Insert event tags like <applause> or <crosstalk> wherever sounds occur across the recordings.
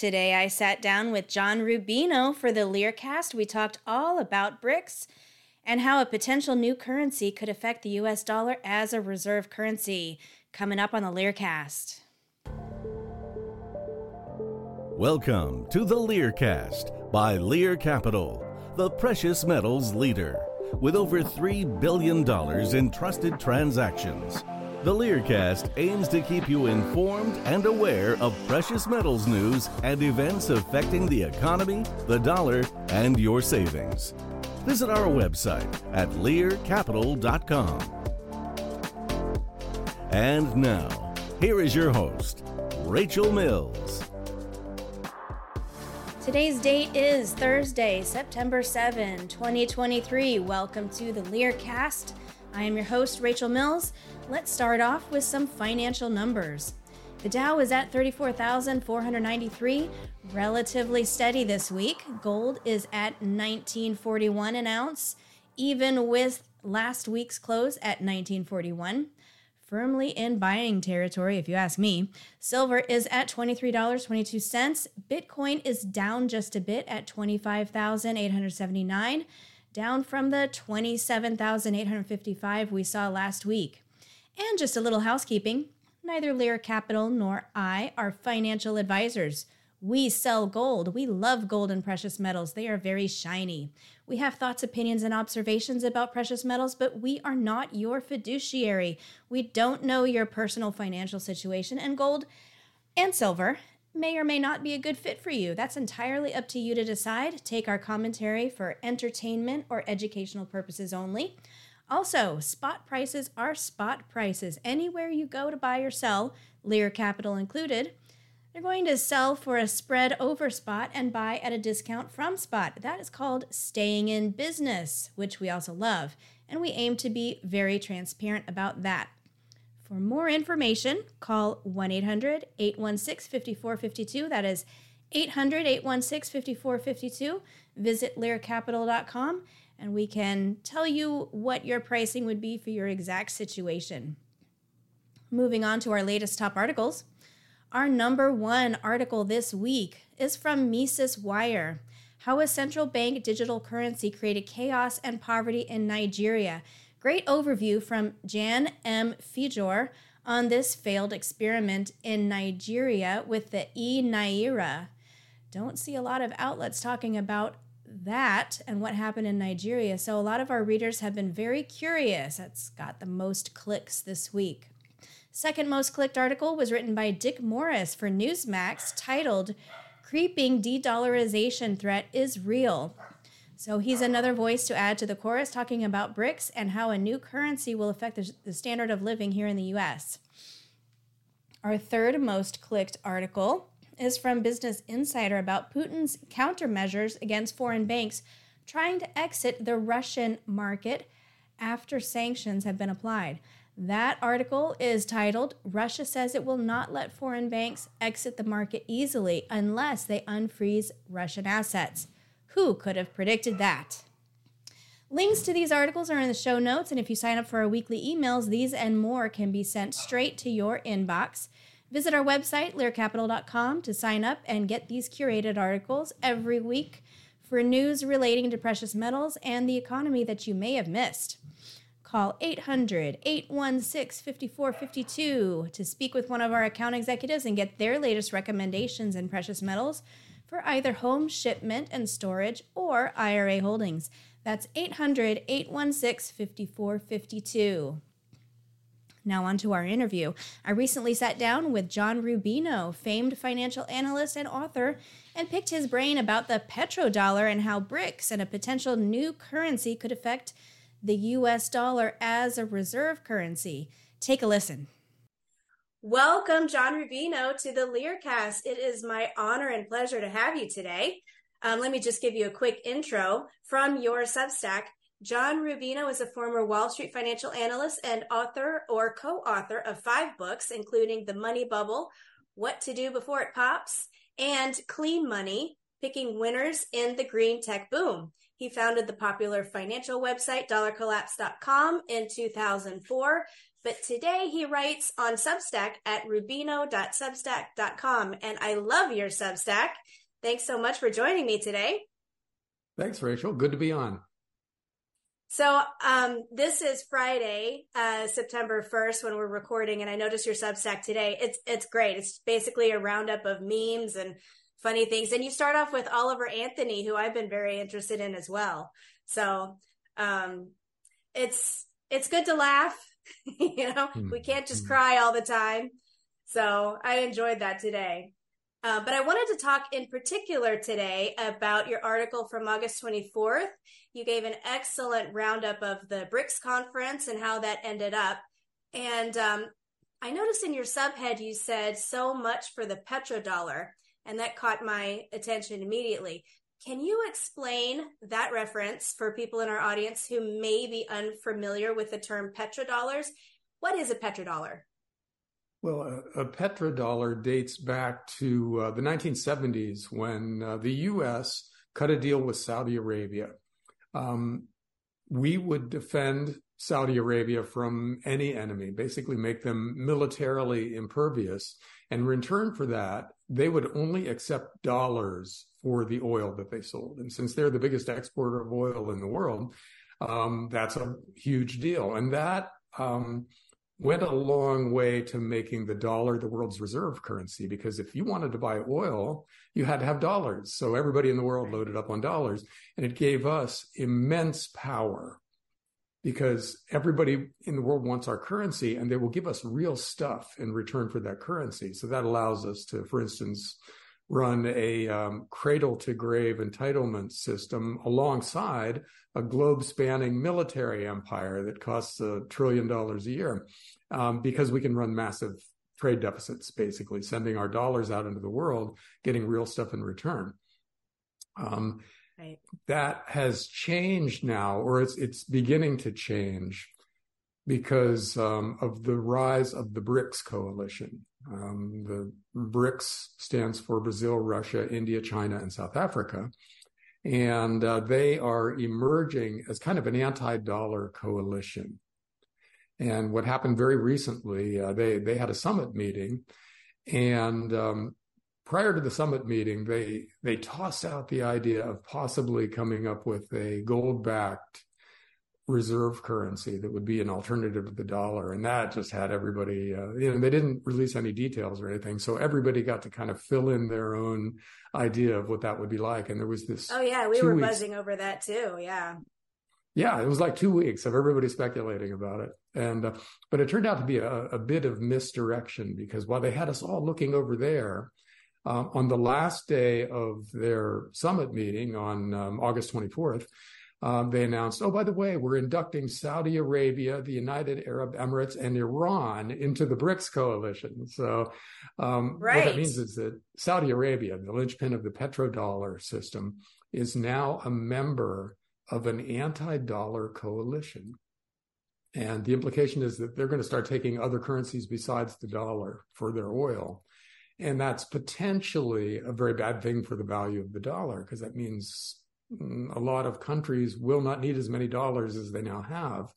Today I sat down with John Rubino for the Learcast. We talked all about BRICS and how a potential new currency could affect the US dollar as a reserve currency. Coming up on the Learcast. Welcome to the Learcast by Lear Capital, the precious metals leader, with over $3 billion in trusted transactions. The Learcast aims to keep you informed and aware of precious metals news and events affecting the economy, the dollar, and your savings. Visit our website at learcapital.com. And now, here is your host, Rachel Mills. Today's date is Thursday, September 7, 2023. Welcome to the Learcast. I am your host, Rachel Mills. Let's start off with some financial numbers. The Dow is at 34,493, relatively steady this week. Gold is at 1941 an ounce, even with last week's close at 1941. Firmly in buying territory, if you ask me. Silver is at $23.22. Bitcoin is down just a bit at 25,879 down from the 27,855 we saw last week. And just a little housekeeping neither Lear Capital nor I are financial advisors. We sell gold. We love gold and precious metals. They are very shiny. We have thoughts, opinions, and observations about precious metals, but we are not your fiduciary. We don't know your personal financial situation, and gold and silver may or may not be a good fit for you. That's entirely up to you to decide. Take our commentary for entertainment or educational purposes only. Also, spot prices are spot prices. Anywhere you go to buy or sell, Lear Capital included, they're going to sell for a spread over spot and buy at a discount from spot. That is called staying in business, which we also love. And we aim to be very transparent about that. For more information, call 1 800 816 5452. That is 800 816 5452. Visit learcapital.com and we can tell you what your pricing would be for your exact situation. Moving on to our latest top articles. Our number one article this week is from Mises Wire How a Central Bank Digital Currency Created Chaos and Poverty in Nigeria Great overview from Jan M. Fijor on this failed experiment in Nigeria with the e Naira. Don't see a lot of outlets talking about that and what happened in Nigeria, so a lot of our readers have been very curious. That's got the most clicks this week. Second most clicked article was written by Dick Morris for Newsmax titled Creeping De Dollarization Threat is Real. So he's another voice to add to the chorus talking about BRICS and how a new currency will affect the, the standard of living here in the US. Our third most clicked article is from Business Insider about Putin's countermeasures against foreign banks trying to exit the Russian market after sanctions have been applied. That article is titled Russia says it will not let foreign banks exit the market easily unless they unfreeze Russian assets. Who could have predicted that? Links to these articles are in the show notes, and if you sign up for our weekly emails, these and more can be sent straight to your inbox. Visit our website, learcapital.com, to sign up and get these curated articles every week for news relating to precious metals and the economy that you may have missed. Call 800 816 5452 to speak with one of our account executives and get their latest recommendations in precious metals for either home shipment and storage or IRA holdings. That's 800 816 5452. Now, on to our interview. I recently sat down with John Rubino, famed financial analyst and author, and picked his brain about the petrodollar and how BRICS and a potential new currency could affect the US dollar as a reserve currency. Take a listen. Welcome, John Rubino, to the Learcast. It is my honor and pleasure to have you today. Um, let me just give you a quick intro from your Substack. John Rubino is a former Wall Street financial analyst and author or co author of five books, including The Money Bubble, What to Do Before It Pops, and Clean Money Picking Winners in the Green Tech Boom. He founded the popular financial website dollarcollapse.com in 2004, but today he writes on Substack at rubino.substack.com. And I love your Substack. Thanks so much for joining me today. Thanks, Rachel. Good to be on. So um, this is Friday, uh, September 1st when we're recording, and I noticed your Substack today. It's it's great. It's basically a roundup of memes and funny things. And you start off with Oliver Anthony, who I've been very interested in as well. So um, it's it's good to laugh. <laughs> you know, mm-hmm. we can't just hmm. cry all the time. So I enjoyed that today. Uh, but I wanted to talk in particular today about your article from August 24th. You gave an excellent roundup of the BRICS conference and how that ended up. And um, I noticed in your subhead you said so much for the petrodollar, and that caught my attention immediately. Can you explain that reference for people in our audience who may be unfamiliar with the term petrodollars? What is a petrodollar? Well, a, a petrodollar dates back to uh, the 1970s when uh, the U.S. cut a deal with Saudi Arabia. Um, we would defend Saudi Arabia from any enemy, basically make them militarily impervious. And in return for that, they would only accept dollars for the oil that they sold. And since they're the biggest exporter of oil in the world, um, that's a huge deal. And that um, went a long way to making the dollar the world's reserve currency because if you wanted to buy oil, you had to have dollars. So everybody in the world loaded up on dollars and it gave us immense power because everybody in the world wants our currency and they will give us real stuff in return for that currency. So that allows us to, for instance, run a um, cradle to grave entitlement system alongside a globe spanning military empire that costs a trillion dollars a year um, because we can run massive trade deficits, basically sending our dollars out into the world, getting real stuff in return. Um, right. That has changed now, or it's it's beginning to change because um, of the rise of the BRICS coalition. Um, the BRICS stands for Brazil, Russia, India, China, and South Africa. And uh, they are emerging as kind of an anti dollar coalition. And what happened very recently, uh, they, they had a summit meeting. And um, prior to the summit meeting, they, they tossed out the idea of possibly coming up with a gold backed reserve currency that would be an alternative to the dollar. And that just had everybody, uh, you know, they didn't release any details or anything. So everybody got to kind of fill in their own idea of what that would be like. And there was this. Oh, yeah. We were weeks. buzzing over that too. Yeah. Yeah. It was like two weeks of everybody speculating about it. And, uh, but it turned out to be a, a, bit of misdirection because while they had us all looking over there, um, on the last day of their summit meeting on um, August 24th, um, they announced, oh, by the way, we're inducting Saudi Arabia, the United Arab Emirates, and Iran into the BRICS coalition. So, um, right. what that means is that Saudi Arabia, the linchpin of the petrodollar system, is now a member of an anti dollar coalition. And the implication is that they're going to start taking other currencies besides the dollar for their oil. And that's potentially a very bad thing for the value of the dollar because that means a lot of countries will not need as many dollars as they now have.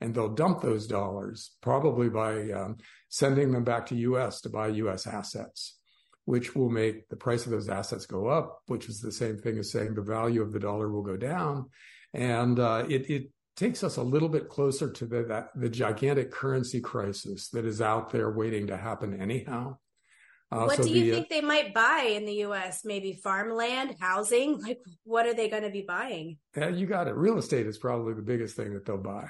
And they'll dump those dollars probably by um, sending them back to US to buy US assets, which will make the price of those assets go up, which is the same thing as saying the value of the dollar will go down. And uh, it, it takes us a little bit closer to the, that, the gigantic currency crisis that is out there waiting to happen anyhow. Uh, what so do you the, think they might buy in the U.S.? Maybe farmland, housing. Like, what are they going to be buying? Yeah, you got it. Real estate is probably the biggest thing that they'll buy,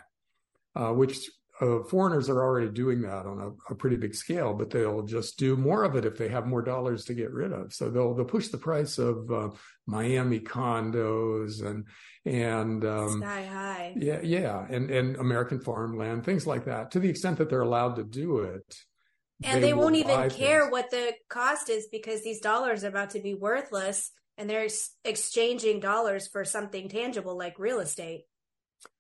uh, which uh, foreigners are already doing that on a, a, pretty big scale. But they'll just do more of it if they have more dollars to get rid of. So they'll they'll push the price of uh, Miami condos and and um, sky high. Yeah, yeah, and and American farmland, things like that, to the extent that they're allowed to do it and they, they won't even care things. what the cost is because these dollars are about to be worthless and they're exchanging dollars for something tangible like real estate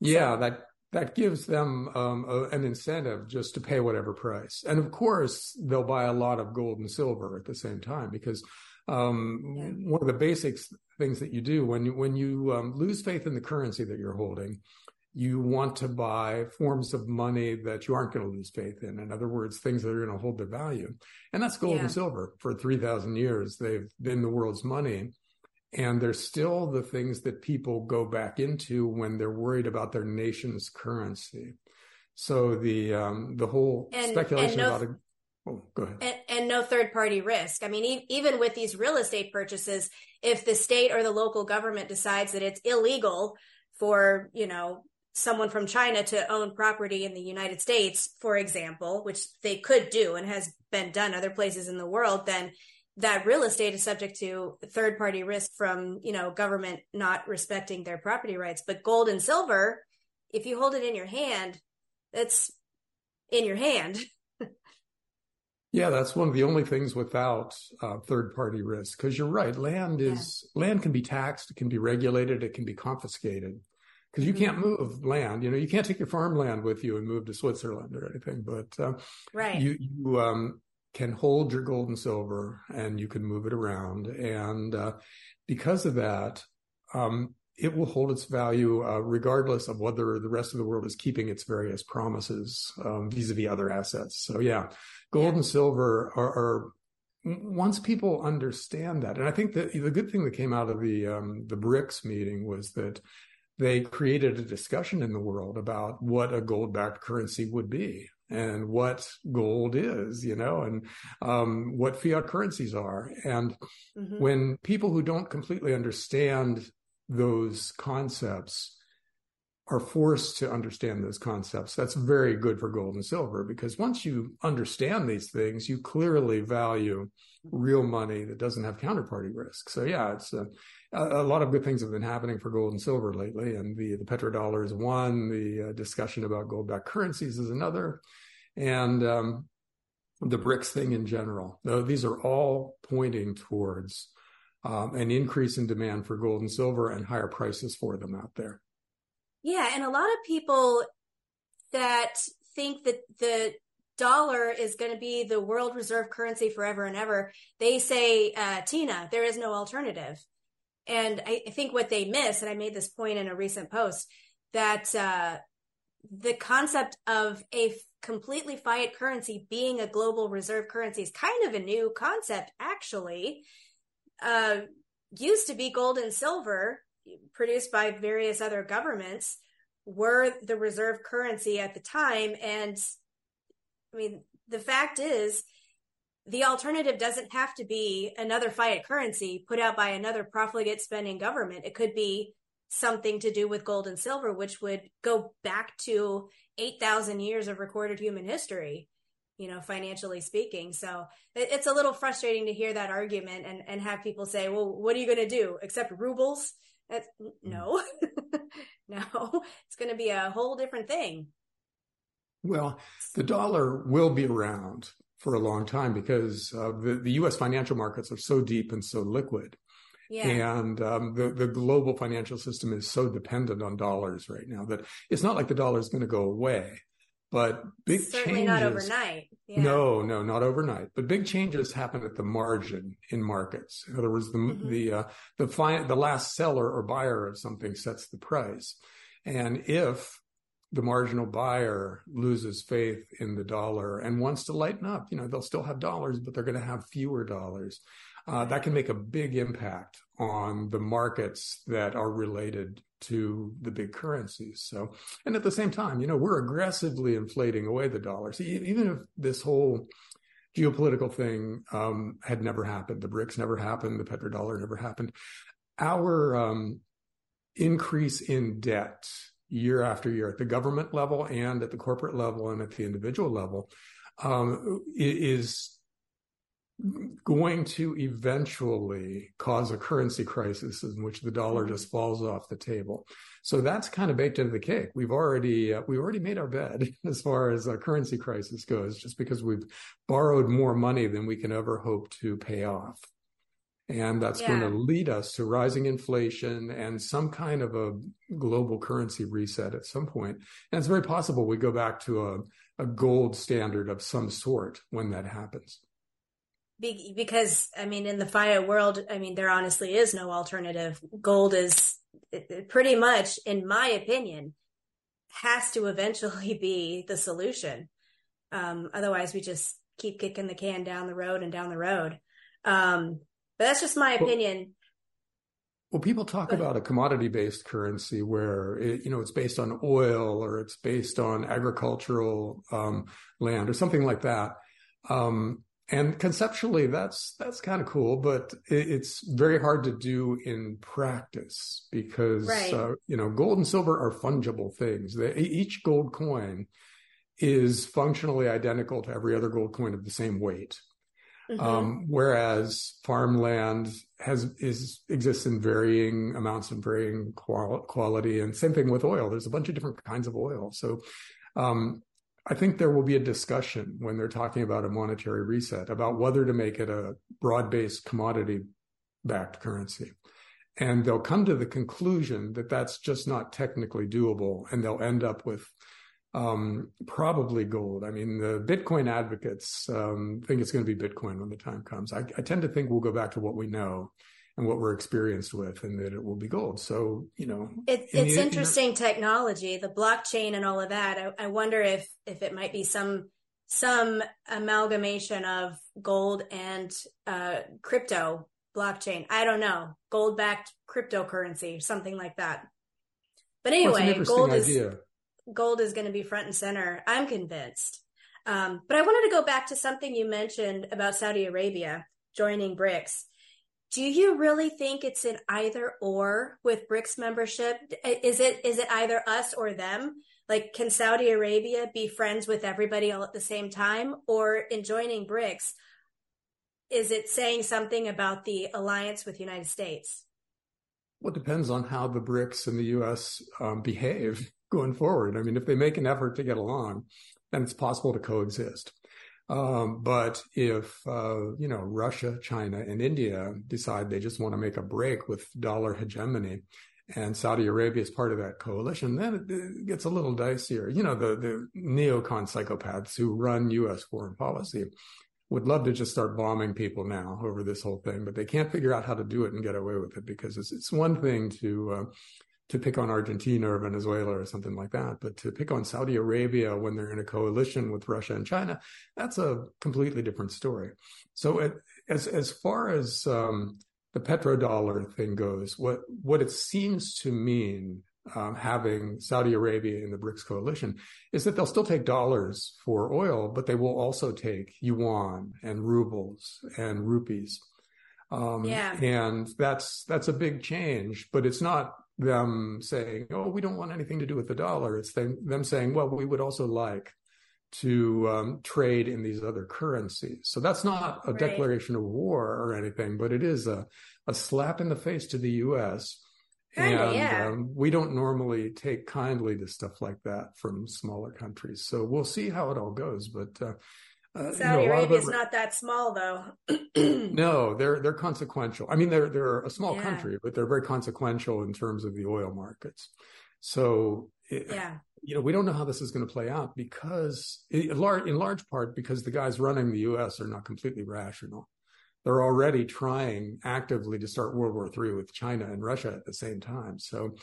yeah so. that that gives them um, a, an incentive just to pay whatever price and of course they'll buy a lot of gold and silver at the same time because um, yeah. one of the basic things that you do when you when you um, lose faith in the currency that you're holding you want to buy forms of money that you aren't going to lose faith in. In other words, things that are going to hold their value. And that's gold yeah. and silver. For 3,000 years, they've been the world's money. And they're still the things that people go back into when they're worried about their nation's currency. So the um, the whole and, speculation and no, about it. oh, go ahead. And, and no third party risk. I mean, e- even with these real estate purchases, if the state or the local government decides that it's illegal for you know someone from China to own property in the United States, for example, which they could do and has been done other places in the world, then that real estate is subject to third party risk from, you know, government not respecting their property rights. But gold and silver, if you hold it in your hand, it's in your hand. <laughs> yeah, that's one of the only things without uh, third party risk. Because you're right, land is yeah. land can be taxed, it can be regulated, it can be confiscated because you can't mm-hmm. move land. You know, you can't take your farmland with you and move to Switzerland or anything. But uh, right, you you um, can hold your gold and silver and you can move it around, and uh, because of that, um, it will hold its value uh, regardless of whether the rest of the world is keeping its various promises um, vis-a-vis other assets. So yeah, gold yeah. and silver are, are once people understand that, and I think that the good thing that came out of the um, the BRICS meeting was that they created a discussion in the world about what a gold backed currency would be and what gold is, you know, and um, what fiat currencies are. And mm-hmm. when people who don't completely understand those concepts are forced to understand those concepts, that's very good for gold and silver because once you understand these things, you clearly value real money that doesn't have counterparty risk. So yeah, it's a, a, lot of good things have been happening for gold and silver lately, and the the petrodollar is one. The uh, discussion about gold-backed currencies is another, and um, the BRICS thing in general. These are all pointing towards um, an increase in demand for gold and silver and higher prices for them out there. Yeah, and a lot of people that think that the dollar is going to be the world reserve currency forever and ever. They say, uh, Tina, there is no alternative. And I, think what they miss, and I made this point in a recent post, that uh, the concept of a completely fiat currency being a global reserve currency is kind of a new concept, actually. Uh, used to be gold and silver produced by various other governments were the reserve currency at the time. And I mean, the fact is, the alternative doesn't have to be another fiat currency put out by another profligate spending government. It could be something to do with gold and silver, which would go back to 8,000 years of recorded human history, you know, financially speaking. So it's a little frustrating to hear that argument and, and have people say, well, what are you going to do? Accept rubles? That's, hmm. no, <laughs> no, it's going to be a whole different thing. Well, the dollar will be around for a long time because uh, the, the U.S. financial markets are so deep and so liquid. Yeah. And um, the, the global financial system is so dependent on dollars right now that it's not like the dollar is going to go away. But big Certainly changes. not overnight. Yeah. No, no, not overnight. But big changes happen at the margin in markets. In other words, the mm-hmm. the uh, the fi- the last seller or buyer of something sets the price. And if the marginal buyer loses faith in the dollar and wants to lighten up. You know, they'll still have dollars, but they're going to have fewer dollars. Uh, that can make a big impact on the markets that are related to the big currencies. So, and at the same time, you know, we're aggressively inflating away the dollar. Even if this whole geopolitical thing um, had never happened, the BRICS never happened, the petrodollar never happened, our um, increase in debt year after year at the government level and at the corporate level and at the individual level um, is going to eventually cause a currency crisis in which the dollar mm-hmm. just falls off the table. So that's kind of baked into the cake. We've already uh, we've already made our bed <laughs> as far as a currency crisis goes, just because we've borrowed more money than we can ever hope to pay off. And that's yeah. going to lead us to rising inflation and some kind of a global currency reset at some point. And it's very possible we go back to a, a gold standard of some sort when that happens. Be- because, I mean, in the fiat world, I mean, there honestly is no alternative. Gold is pretty much, in my opinion, has to eventually be the solution. Um, otherwise, we just keep kicking the can down the road and down the road. Um, but that's just my opinion. Well, people talk about a commodity-based currency where it, you know it's based on oil or it's based on agricultural um, land or something like that. Um, and conceptually, that's that's kind of cool, but it, it's very hard to do in practice because right. uh, you know gold and silver are fungible things. They, each gold coin is functionally identical to every other gold coin of the same weight. Mm-hmm. Um, whereas farmland has is exists in varying amounts and varying qual- quality, and same thing with oil. There's a bunch of different kinds of oil. So, um, I think there will be a discussion when they're talking about a monetary reset about whether to make it a broad-based commodity-backed currency, and they'll come to the conclusion that that's just not technically doable, and they'll end up with um, probably gold. I mean, the Bitcoin advocates um, think it's going to be Bitcoin when the time comes. I, I, tend to think we'll go back to what we know and what we're experienced with, and that it will be gold. So, you know, it, it's the, interesting you know, technology, the blockchain, and all of that. I, I wonder if if it might be some some amalgamation of gold and uh, crypto blockchain. I don't know, gold backed cryptocurrency, something like that. But anyway, well, gold idea. is gold is going to be front and center. I'm convinced. Um, but I wanted to go back to something you mentioned about Saudi Arabia joining BRICS. Do you really think it's an either or with BRICS membership? Is it is it either us or them? Like, can Saudi Arabia be friends with everybody all at the same time, or in joining BRICS, is it saying something about the alliance with the United States? Well, it depends on how the BRICS and the U.S. Um, behave going forward. I mean, if they make an effort to get along, then it's possible to coexist. Um, but if uh, you know Russia, China, and India decide they just want to make a break with dollar hegemony, and Saudi Arabia is part of that coalition, then it, gets a little dicier. You know, the the neocon psychopaths who run U.S. foreign policy would love to just start bombing people now over this whole thing, but they can't figure out how to do it and get away with it because it's it's one thing to uh, to pick on Argentina or Venezuela or something like that. But to pick on Saudi Arabia when they're in a coalition with Russia and China, that's a completely different story. So it, as as far as um, the petrodollar thing goes, what what it seems to mean um, having Saudi Arabia in the BRICS coalition is that they'll still take dollars for oil, but they will also take yuan and rubles and rupees. Um, yeah. And that's that's a big change, but it's not them saying, "Oh, we don't want anything to do with the dollar." It's them, them saying, "Well, we would also like to um, trade in these other currencies." So that's not a right. declaration of war or anything, but it is a a slap in the face to the U.S. Kinda, and yeah. um, we don't normally take kindly to stuff like that from smaller countries. So we'll see how it all goes. But uh, uh, Saudi you know, Arabia is not that small, though. <clears throat> no, they're they're consequential. I mean, they're they're a small yeah. country, but they're very consequential in terms of the oil markets. So, it, yeah, you know, we don't know how this is going to play out because, in large, in large part, because the guys running the U.S. are not completely rational. They're already trying actively to start World War III with China and Russia at the same time. So,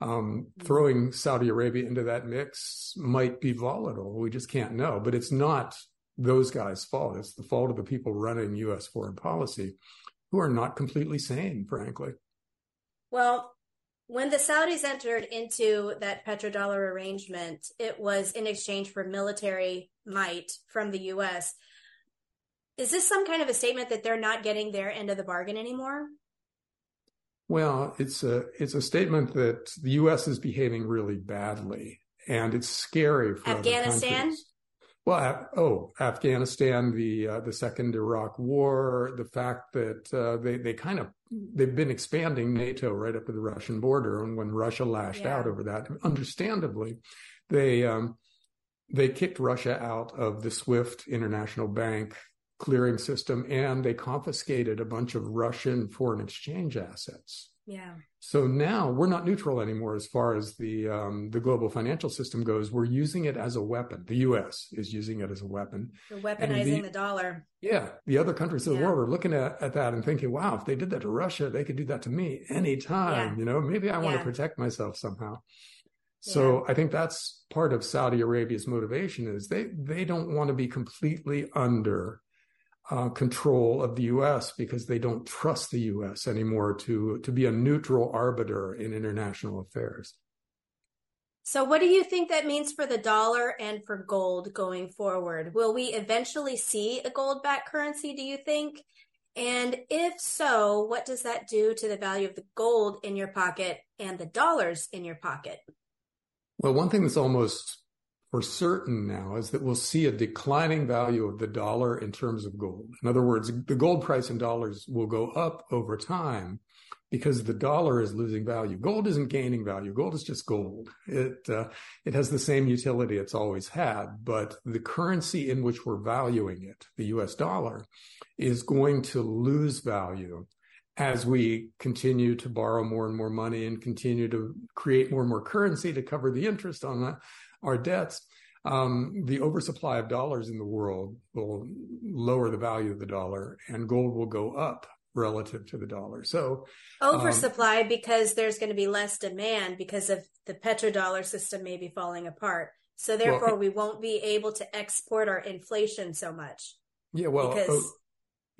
um, mm-hmm. throwing Saudi Arabia into that mix might be volatile. We just can't know. But it's not those guys' fault. It's the fault of the people running U.S. foreign policy who are not completely sane, frankly. Well, when the Saudis entered into that petrodollar arrangement, it was in exchange for military might from the U.S. Is this some kind of a statement that they're not getting their end of the bargain anymore? Well, it's a it's a statement that the U.S. is behaving really badly, and it's scary for Afghanistan. Well, oh, Afghanistan, the uh, the second Iraq War, the fact that uh, they they kind of they've been expanding NATO right up to the Russian border, and when Russia lashed yeah. out over that, understandably, they um, they kicked Russia out of the SWIFT international bank clearing system, and they confiscated a bunch of Russian foreign exchange assets. Yeah. So now we're not neutral anymore as far as the um, the global financial system goes. We're using it as a weapon. The U.S. is using it as a weapon. We're weaponizing the, the, dollar. Yeah, the other countries of the world are looking at, at that and thinking, "Wow, if they did that to Russia, they could do that to me anytime." Yeah. You know, maybe I want yeah. to protect myself somehow. So yeah. I think that's part of Saudi Arabia's motivation is they they don't want to be completely under uh, control of the U.S. because they don't trust the U.S. anymore to to be a neutral arbiter in international affairs. So, what do you think that means for the dollar and for gold going forward? Will we eventually see a gold backed currency, do you think? And if so, what does that do to the value of the gold in your pocket and the dollars in your pocket? Well, one thing that's almost for certain now is that we'll see a declining value of the dollar in terms of gold. In other words, the gold price in dollars will go up over time because the dollar is losing value. Gold isn't gaining value. Gold is just gold. It uh, it has the same utility it's always had, but the currency in which we're valuing it, the U.S. dollar, is going to lose value as we continue to borrow more and more money and continue to create more and more currency to cover the interest on that, our debts. Um, the oversupply of dollars in the world will lower the value of the dollar, and gold will go up relative to the dollar. So oversupply um, because there's going to be less demand because of the petrodollar system maybe falling apart. So therefore, well, we won't be able to export our inflation so much. Yeah, well, because... oh,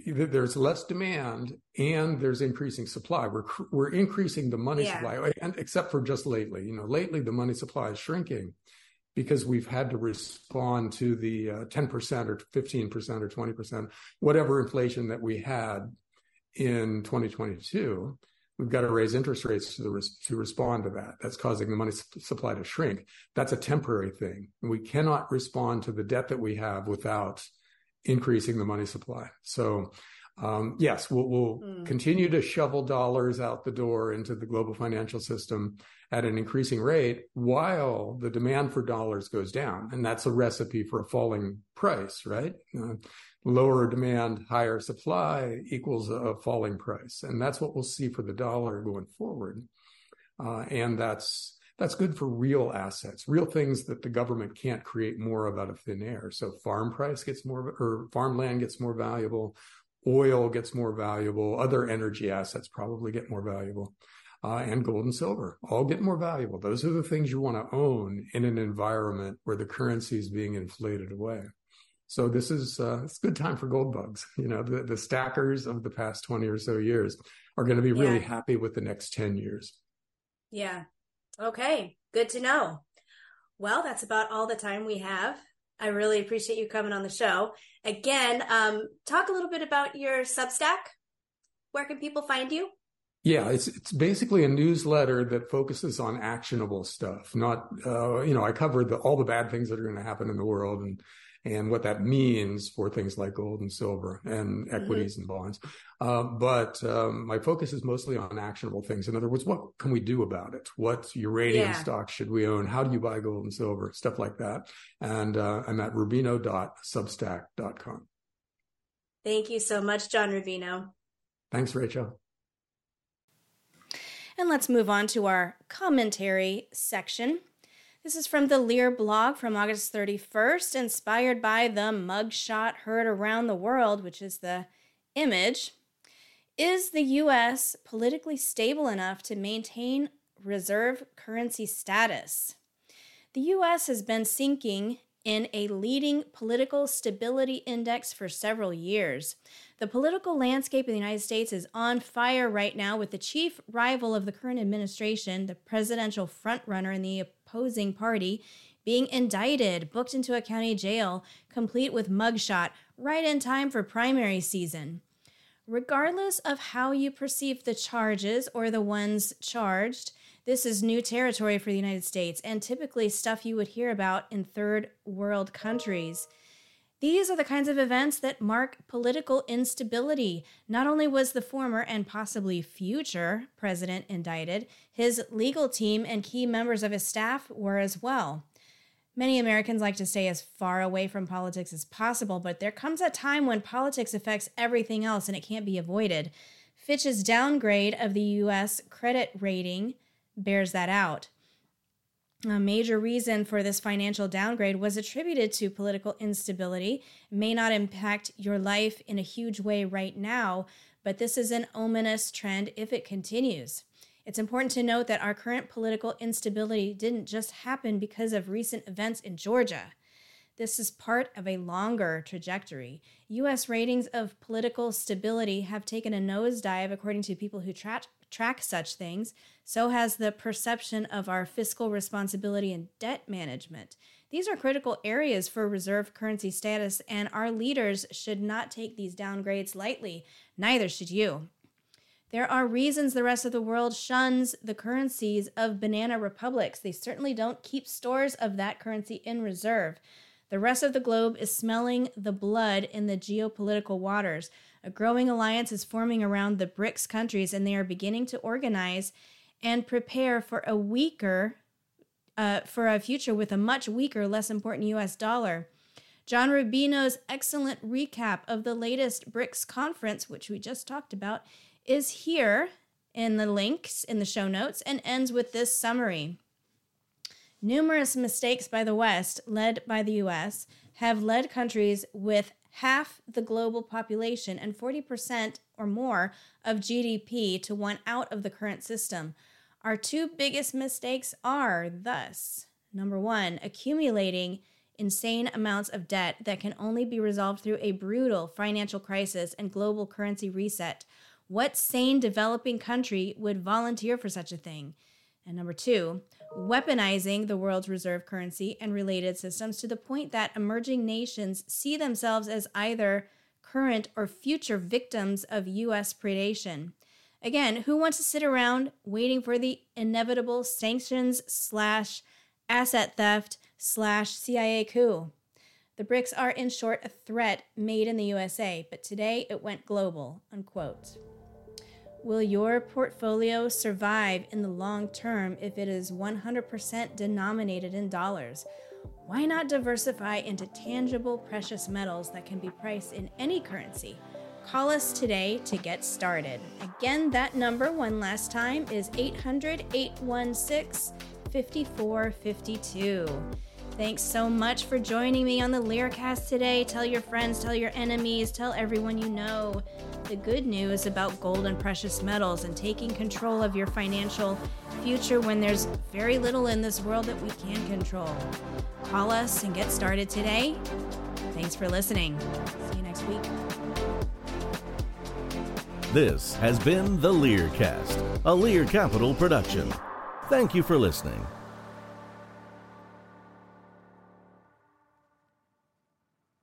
there's less demand and there's increasing supply. We're we're increasing the money yeah. supply, and except for just lately. You know, lately the money supply is shrinking because we've had to respond to the uh, 10% or 15% or 20%, whatever inflation that we had in 2022, we've got to raise interest rates to, the, to respond to that. That's causing the money supply to shrink. That's a temporary thing. We cannot respond to the debt that we have without increasing the money supply. So, um, yes, we'll, we'll mm. continue to shovel dollars out the door into the global financial system at an increasing rate while the demand for dollars goes down. And that's a recipe for a falling price, right? Uh, lower demand, higher supply equals a falling price. And that's what we'll see for the dollar going forward. Uh, and that's, that's good for real assets, real things that the government can't create more of out of thin air. So farm price gets more, or farmland gets more valuable, oil gets more valuable, other energy assets probably get more valuable. Uh, and gold and silver all get more valuable. Those are the things you want to own in an environment where the currency is being inflated away. So this is uh, it's a good time for gold bugs. <laughs> You know, the, the stackers of the past 20 or so years are going to be really yeah. happy with the next 10 years. Yeah. Okay. Good to know. Well, that's about all the time we have. I really appreciate you coming on the show. Again, um, talk a little bit about your Substack. Where can people find you? Yeah, it's it's basically a newsletter that focuses on actionable stuff. Not, uh, you know, I cover the, all the bad things that are going to happen in the world and and what that means for things like gold and silver and mm-hmm. equities mm-hmm. and bonds. Uh, but um, my focus is mostly on actionable things. In other words, what can we do about it? What uranium yeah. stocks should we own? How do you buy gold and silver? Stuff like that. And uh, I'm at rubino.substack.com. Thank you so much, John Rubino. Thanks, Rachel. And let's move on to our commentary section. This is from the Lear blog from August 31st, inspired by the mugshot heard around the world, which is the image. Is the U.S. politically stable enough to maintain reserve currency status? The U.S. has been sinking in a leading political stability index for several years. The political landscape of the United States is on fire right now with the chief rival of the current administration, the presidential frontrunner in the opposing party being indicted, booked into a county jail, complete with mugshot, right in time for primary season. Regardless of how you perceive the charges or the ones charged, this is new territory for the United States and typically stuff you would hear about in third world countries. These are the kinds of events that mark political instability. Not only was the former and possibly future president indicted, his legal team and key members of his staff were as well. Many Americans like to stay as far away from politics as possible, but there comes a time when politics affects everything else and it can't be avoided. Fitch's downgrade of the U.S. credit rating bears that out. A major reason for this financial downgrade was attributed to political instability. It may not impact your life in a huge way right now, but this is an ominous trend if it continues. It's important to note that our current political instability didn't just happen because of recent events in Georgia. This is part of a longer trajectory. U.S. ratings of political stability have taken a nosedive, according to people who tra- track such things. So has the perception of our fiscal responsibility and debt management. These are critical areas for reserve currency status, and our leaders should not take these downgrades lightly. Neither should you. There are reasons the rest of the world shuns the currencies of banana republics. They certainly don't keep stores of that currency in reserve. The rest of the globe is smelling the blood in the geopolitical waters. A growing alliance is forming around the BRICS countries, and they are beginning to organize and prepare for a weaker, uh, for a future with a much weaker, less important U.S. dollar. John Rubino's excellent recap of the latest BRICS conference, which we just talked about, is here in the links in the show notes and ends with this summary. Numerous mistakes by the West, led by the US, have led countries with half the global population and 40% or more of GDP to want out of the current system. Our two biggest mistakes are thus number one, accumulating insane amounts of debt that can only be resolved through a brutal financial crisis and global currency reset. What sane developing country would volunteer for such a thing? And number two, weaponizing the world's reserve currency and related systems to the point that emerging nations see themselves as either current or future victims of U.S. predation. Again, who wants to sit around waiting for the inevitable sanctions slash asset theft slash CIA coup? The BRICS are, in short, a threat made in the USA, but today it went global. Unquote. Will your portfolio survive in the long term if it is 100% denominated in dollars? Why not diversify into tangible precious metals that can be priced in any currency? Call us today to get started. Again, that number one last time is 800 816 5452. Thanks so much for joining me on the Learcast today. Tell your friends, tell your enemies, tell everyone you know the good news about gold and precious metals and taking control of your financial future when there's very little in this world that we can control. Call us and get started today. Thanks for listening. See you next week. This has been the Learcast, a Lear Capital production. Thank you for listening.